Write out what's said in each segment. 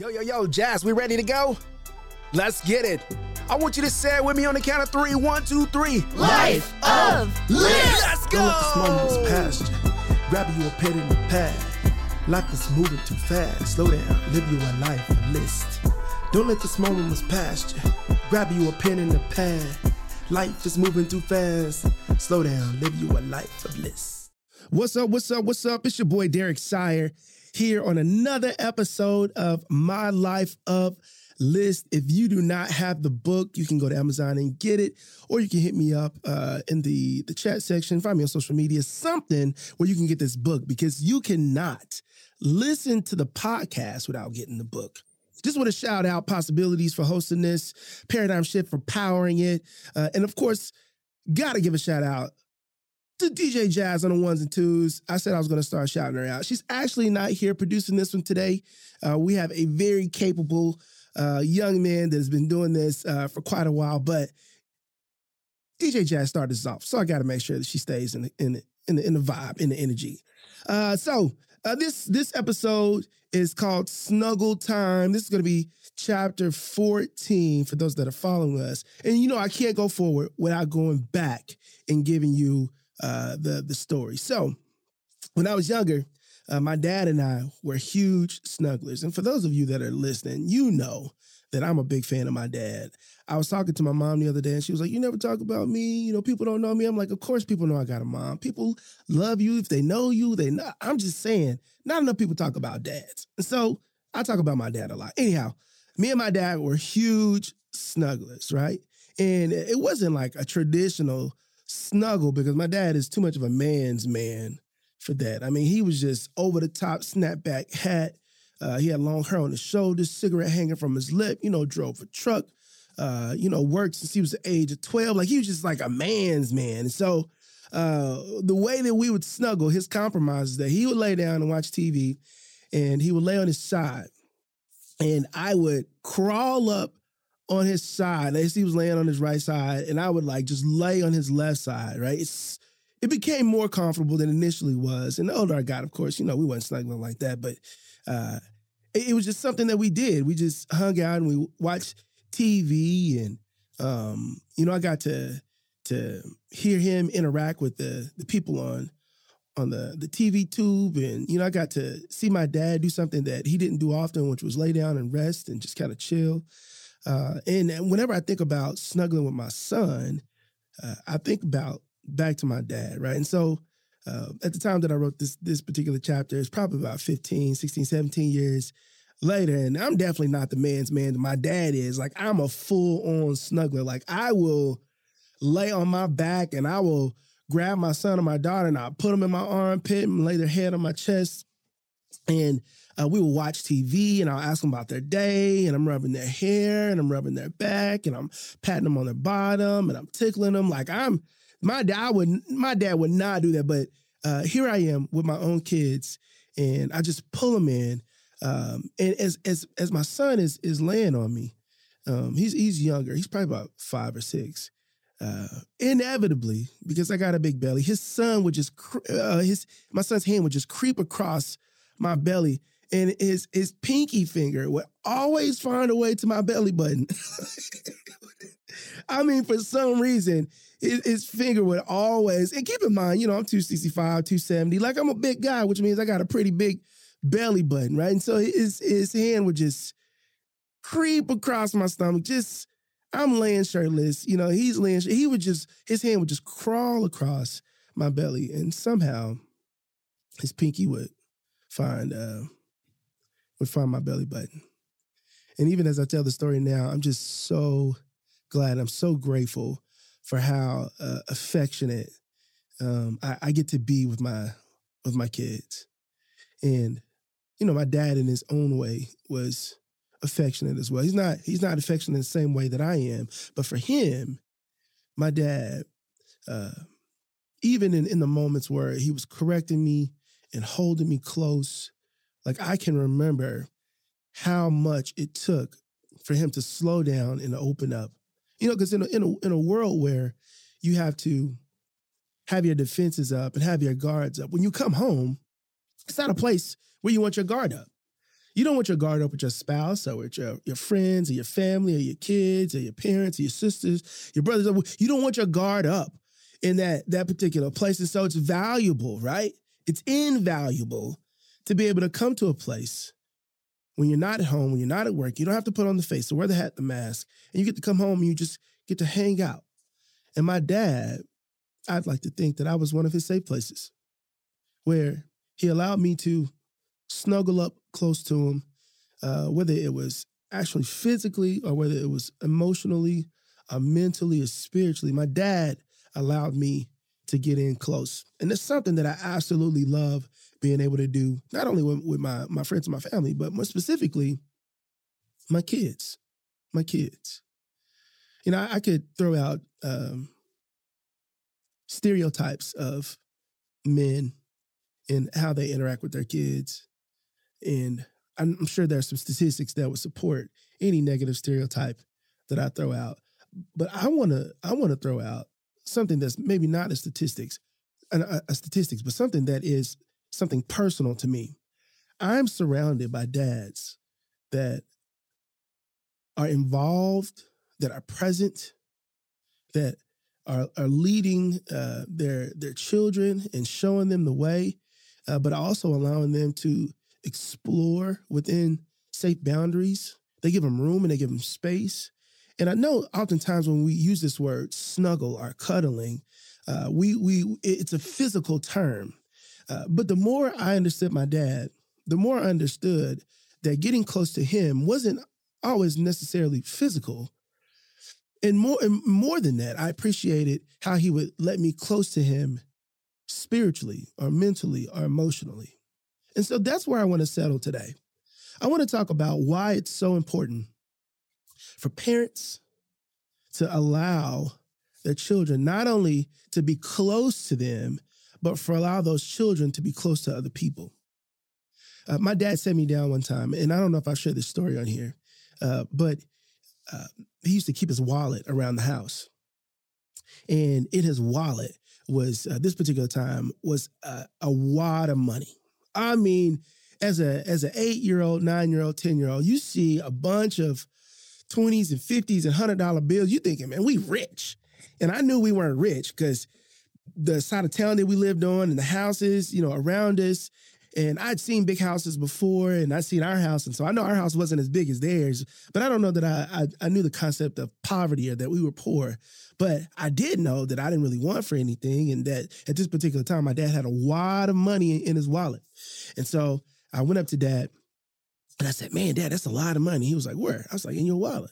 Yo, yo, yo, Jazz, we ready to go? Let's get it. I want you to say it with me on the count of three. One, two, three. Life of Lists. Let's go. Don't let the moments past you. Grab you a pen in the pad. Life is moving too fast. Slow down, live you a life of list. Don't let this moment past you. Grab you a pen in the pad. Life is moving too fast. Slow down, live you a life of bliss. What's up? What's up? What's up? It's your boy Derek Sire here on another episode of My Life of List. If you do not have the book, you can go to Amazon and get it, or you can hit me up uh, in the, the chat section, find me on social media, something where you can get this book because you cannot listen to the podcast without getting the book. Just want to shout out possibilities for hosting this, paradigm shift for powering it, uh, and of course, got to give a shout out to DJ Jazz on the ones and twos. I said I was going to start shouting her out. She's actually not here producing this one today. Uh, we have a very capable uh, young man that has been doing this uh, for quite a while, but DJ Jazz started us off, so I got to make sure that she stays in the in the in the, in the vibe, in the energy. Uh, so uh, this this episode is called Snuggle Time. This is going to be chapter 14 for those that are following us. And you know, I can't go forward without going back and giving you uh, the the story. So, when I was younger, uh, my dad and I were huge snugglers. And for those of you that are listening, you know that I'm a big fan of my dad. I was talking to my mom the other day, and she was like, "You never talk about me. You know, people don't know me." I'm like, "Of course, people know I got a mom. People love you if they know you. They not. I'm just saying, not enough people talk about dads. And so I talk about my dad a lot. Anyhow, me and my dad were huge snugglers, right? And it wasn't like a traditional snuggle because my dad is too much of a man's man for that. I mean, he was just over the top snapback hat. Uh, he had long hair on his shoulders, cigarette hanging from his lip, you know, drove a truck, uh, you know, worked since he was the age of 12. Like he was just like a man's man. And so uh, the way that we would snuggle, his compromise is that he would lay down and watch TV and he would lay on his side. And I would crawl up on his side as he was laying on his right side, and I would like just lay on his left side, right? It's it became more comfortable than initially was. And the older I got, of course, you know, we weren't snuggling like that, but uh, it, it was just something that we did. We just hung out and we watched TV, and um, you know, I got to to hear him interact with the the people on on the the TV tube, and you know, I got to see my dad do something that he didn't do often, which was lay down and rest and just kind of chill. Uh, and, and whenever I think about snuggling with my son, uh, I think about back to my dad, right? And so uh, at the time that I wrote this this particular chapter, it's probably about 15, 16, 17 years later. And I'm definitely not the man's man that my dad is. Like I'm a full-on snuggler. Like I will lay on my back and I will grab my son or my daughter and I'll put them in my armpit and lay their head on my chest. And uh, we will watch TV and I'll ask them about their day and I'm rubbing their hair and I'm rubbing their back and I'm patting them on their bottom and I'm tickling them. Like I'm, my dad would, my dad would not do that. But uh, here I am with my own kids and I just pull them in. Um, and as, as, as my son is, is laying on me, um, he's, he's younger. He's probably about five or six. Uh, inevitably, because I got a big belly, his son would just, uh, his, my son's hand would just creep across my belly and his his pinky finger would always find a way to my belly button. I mean, for some reason, his, his, finger would always, and keep in mind, you know, I'm 265, 270. Like I'm a big guy, which means I got a pretty big belly button, right? And so his his hand would just creep across my stomach. Just I'm laying shirtless, you know, he's laying, he would just, his hand would just crawl across my belly, and somehow his pinky would find uh would find my belly button. And even as I tell the story now, I'm just so glad. I'm so grateful for how uh, affectionate um, I, I, get to be with my with my kids. And you know, my dad in his own way was affectionate as well. He's not he's not affectionate in the same way that I am, but for him, my dad, uh, even in, in the moments where he was correcting me and holding me close like I can remember how much it took for him to slow down and open up. You know, because in a, in a in a world where you have to have your defenses up and have your guards up, when you come home, it's not a place where you want your guard up. You don't want your guard up with your spouse or with your, your friends or your family or your kids or your parents or your sisters, your brothers. You don't want your guard up in that, that particular place. And so it's valuable, right? It's invaluable to be able to come to a place when you're not at home, when you're not at work, you don't have to put on the face, so wear the hat, the mask, and you get to come home and you just get to hang out. And my dad, I'd like to think that I was one of his safe places where he allowed me to snuggle up close to him, uh, whether it was actually physically or whether it was emotionally or mentally or spiritually. My dad allowed me to get in close. And it's something that I absolutely love being able to do, not only with, with my, my friends and my family, but more specifically, my kids. My kids. You know, I, I could throw out um, stereotypes of men and how they interact with their kids. And I'm sure there are some statistics that would support any negative stereotype that I throw out. But I want to I want to throw out something that's maybe not a statistics, a, a statistics, but something that is something personal to me. I'm surrounded by dads that are involved, that are present, that are, are leading uh, their their children and showing them the way, uh, but also allowing them to explore within safe boundaries. They give them room and they give them space. And I know oftentimes when we use this word snuggle or cuddling, uh, we we it's a physical term. Uh, but the more I understood my dad, the more I understood that getting close to him wasn't always necessarily physical. And more and more than that, I appreciated how he would let me close to him spiritually or mentally or emotionally. And so that's where I want to settle today. I want to talk about why it's so important for parents to allow their children not only to be close to them, but for allow those children to be close to other people. Uh, my dad sat me down one time, and I don't know if I shared this story on here, uh, but uh, he used to keep his wallet around the house, and in his wallet was uh, this particular time was a wad of money. I mean, as a as an eight year old, nine year old, ten year old, you see a bunch of twenties and fifties and hundred dollar bills. You thinking, man, we rich, and I knew we weren't rich because the side of town that we lived on and the houses, you know, around us. And I'd seen big houses before and I'd seen our house. And so I know our house wasn't as big as theirs, but I don't know that I, I, I knew the concept of poverty or that we were poor. But I did know that I didn't really want for anything. And that at this particular time, my dad had a lot of money in, in his wallet. And so I went up to dad and I said, Man, dad, that's a lot of money. He was like, Where? I was like, In your wallet.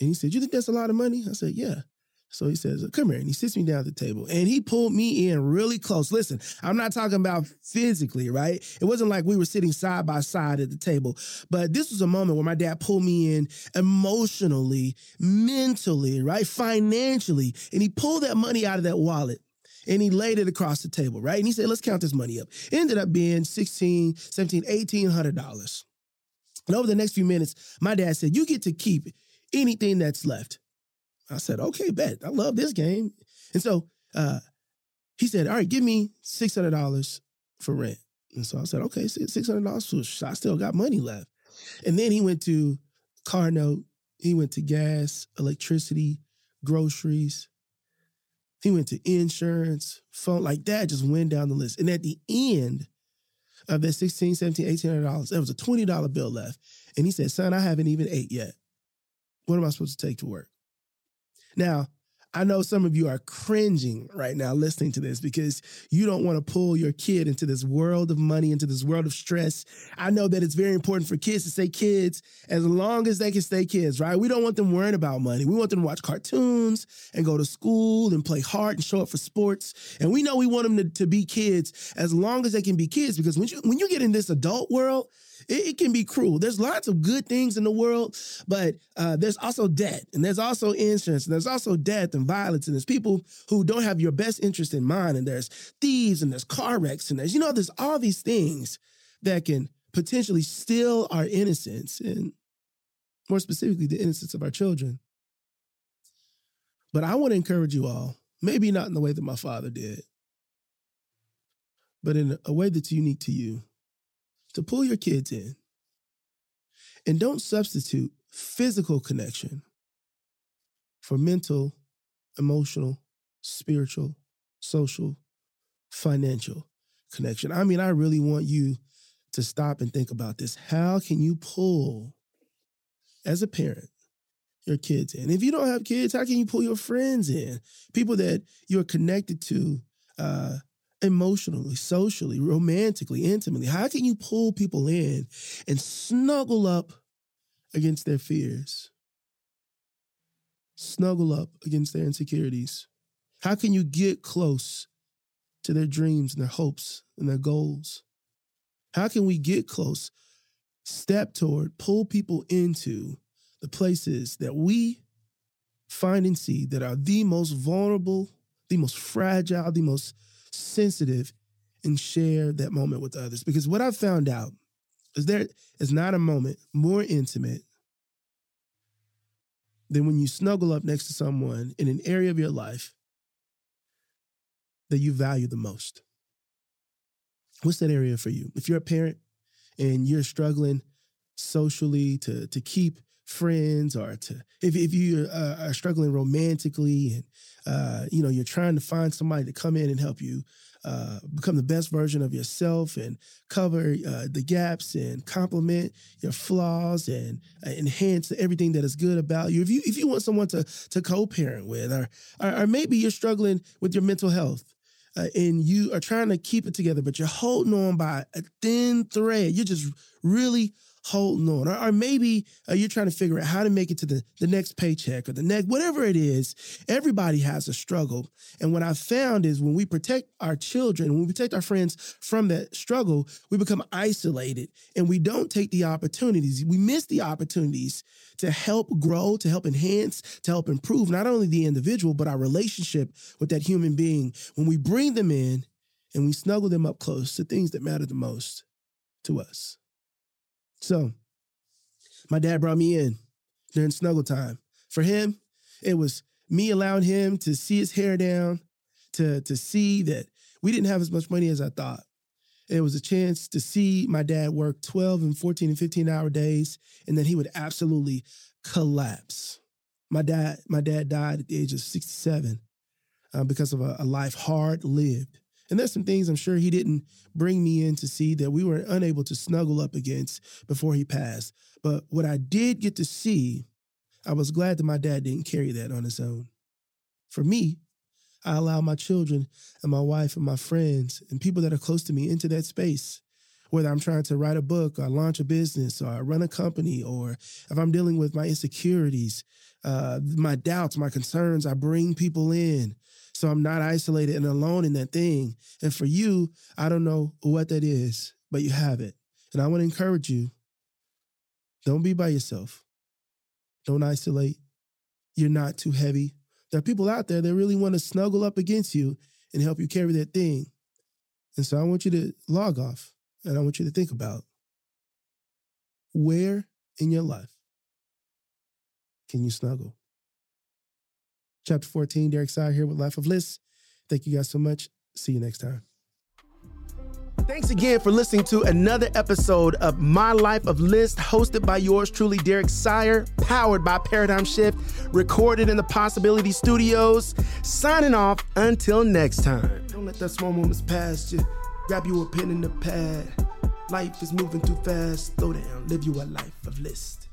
And he said, You think that's a lot of money? I said, Yeah. So he says, Come here. And he sits me down at the table and he pulled me in really close. Listen, I'm not talking about physically, right? It wasn't like we were sitting side by side at the table, but this was a moment where my dad pulled me in emotionally, mentally, right? Financially. And he pulled that money out of that wallet and he laid it across the table, right? And he said, Let's count this money up. It ended up being 16, 17, 1800 dollars. And over the next few minutes, my dad said, You get to keep anything that's left. I said, okay, bet. I love this game. And so uh, he said, all right, give me $600 for rent. And so I said, okay, $600. So I still got money left. And then he went to car note. He went to gas, electricity, groceries. He went to insurance, phone, like that just went down the list. And at the end of that 16, 17, 1800 dollars, there was a $20 bill left. And he said, son, I haven't even ate yet. What am I supposed to take to work? Now, I know some of you are cringing right now listening to this because you don't want to pull your kid into this world of money, into this world of stress. I know that it's very important for kids to stay kids as long as they can stay kids, right? We don't want them worrying about money. We want them to watch cartoons and go to school and play hard and show up for sports. And we know we want them to, to be kids as long as they can be kids because when you when you get in this adult world, it, it, can be cruel. There's lots of good things in the world, but uh, there's also debt, and there's also insurance, and there's also death and violence, and there's people who don't have your best interest in mind, and there's thieves, and there's car wrecks, and there's you know there's all these things that can potentially steal our innocence, and more specifically, the innocence of our children. But I want to encourage you all, maybe not in the way that my father did, but in a way that's unique to you to pull your kids in And don't substitute physical connection for mental, emotional, spiritual, social, financial connection. I mean, I really want you to stop and think about this. How can you pull, as a parent, your kids in? If you don't have kids, how can you pull your friends in? People that you're connected to uh, emotionally, socially, romantically, intimately. How can you pull people in and snuggle up against their fears? Snuggle up against their insecurities. How can you get close to their dreams and their hopes and their goals? How can we get close, step toward, pull people into the places that we find and see that are the most vulnerable, the most fragile, the most sensitive, and share that moment with others? Because what I've found out is there is not a moment more intimate than when you snuggle up next to someone in an area of your life that you value the most. What's that area for you? If you're a parent and you're struggling socially to, to keep friends or to if, if you uh, are struggling romantically and uh, you know you're trying to find somebody to come in and help you uh, become the best version of yourself and cover uh, the gaps and complement your flaws and uh, enhance everything that is good about you. If you if you want someone to to co-parent with, or or, or maybe you're struggling with your mental health. Uh, and you are trying to keep it together, but you're holding on by a thin thread. You're just really holding on. Or, or maybe uh, you're trying to figure out how to make it to the, the next paycheck or the next, whatever it is. Everybody has a struggle. And what I found is when we protect our children, when we protect our friends from that struggle, we become isolated and we don't take the opportunities. We miss the opportunities to help grow, to help enhance, to help improve not only the individual, but our relationship with that human being. When we bring them in and we snuggle them up close to things that matter the most to us. So my dad brought me in during snuggle time. For him, it was me allowing him to see his hair down, to, to see that we didn't have as much money as I thought. It was a chance to see my dad work 12 and 14 and 15 hour days, and then he would absolutely collapse. My dad, my dad died at the age of 67 uh, because of a, a life hard lived. And there's some things I'm sure he didn't bring me in to see that we were unable to snuggle up against before he passed. But what I did get to see, I was glad that my dad didn't carry that on his own. For me, I allow my children and my wife and my friends and people that are close to me into that space. Whether I'm trying to write a book or launch a business or run a company, or if I'm dealing with my insecurities, uh, my doubts, my concerns, I bring people in so I'm not isolated and alone in that thing. And for you, I don't know what that is, but you have it. And I want to encourage you don't be by yourself. Don't isolate. You're not too heavy. There are people out there that really want to snuggle up against you and help you carry that thing. And so I want you to log off and I want you to think about where in your life can you snuggle? Chapter 14. Derek Side here with Life of List. Thank you guys so much. See you next time. Thanks again for listening to another episode of My Life of List, hosted by yours truly, Derek Sire, powered by Paradigm Shift, recorded in the Possibility Studios. Signing off until next time. Don't let that small moments pass you. Grab you a pen and a pad. Life is moving too fast. Slow down, live you a life of list.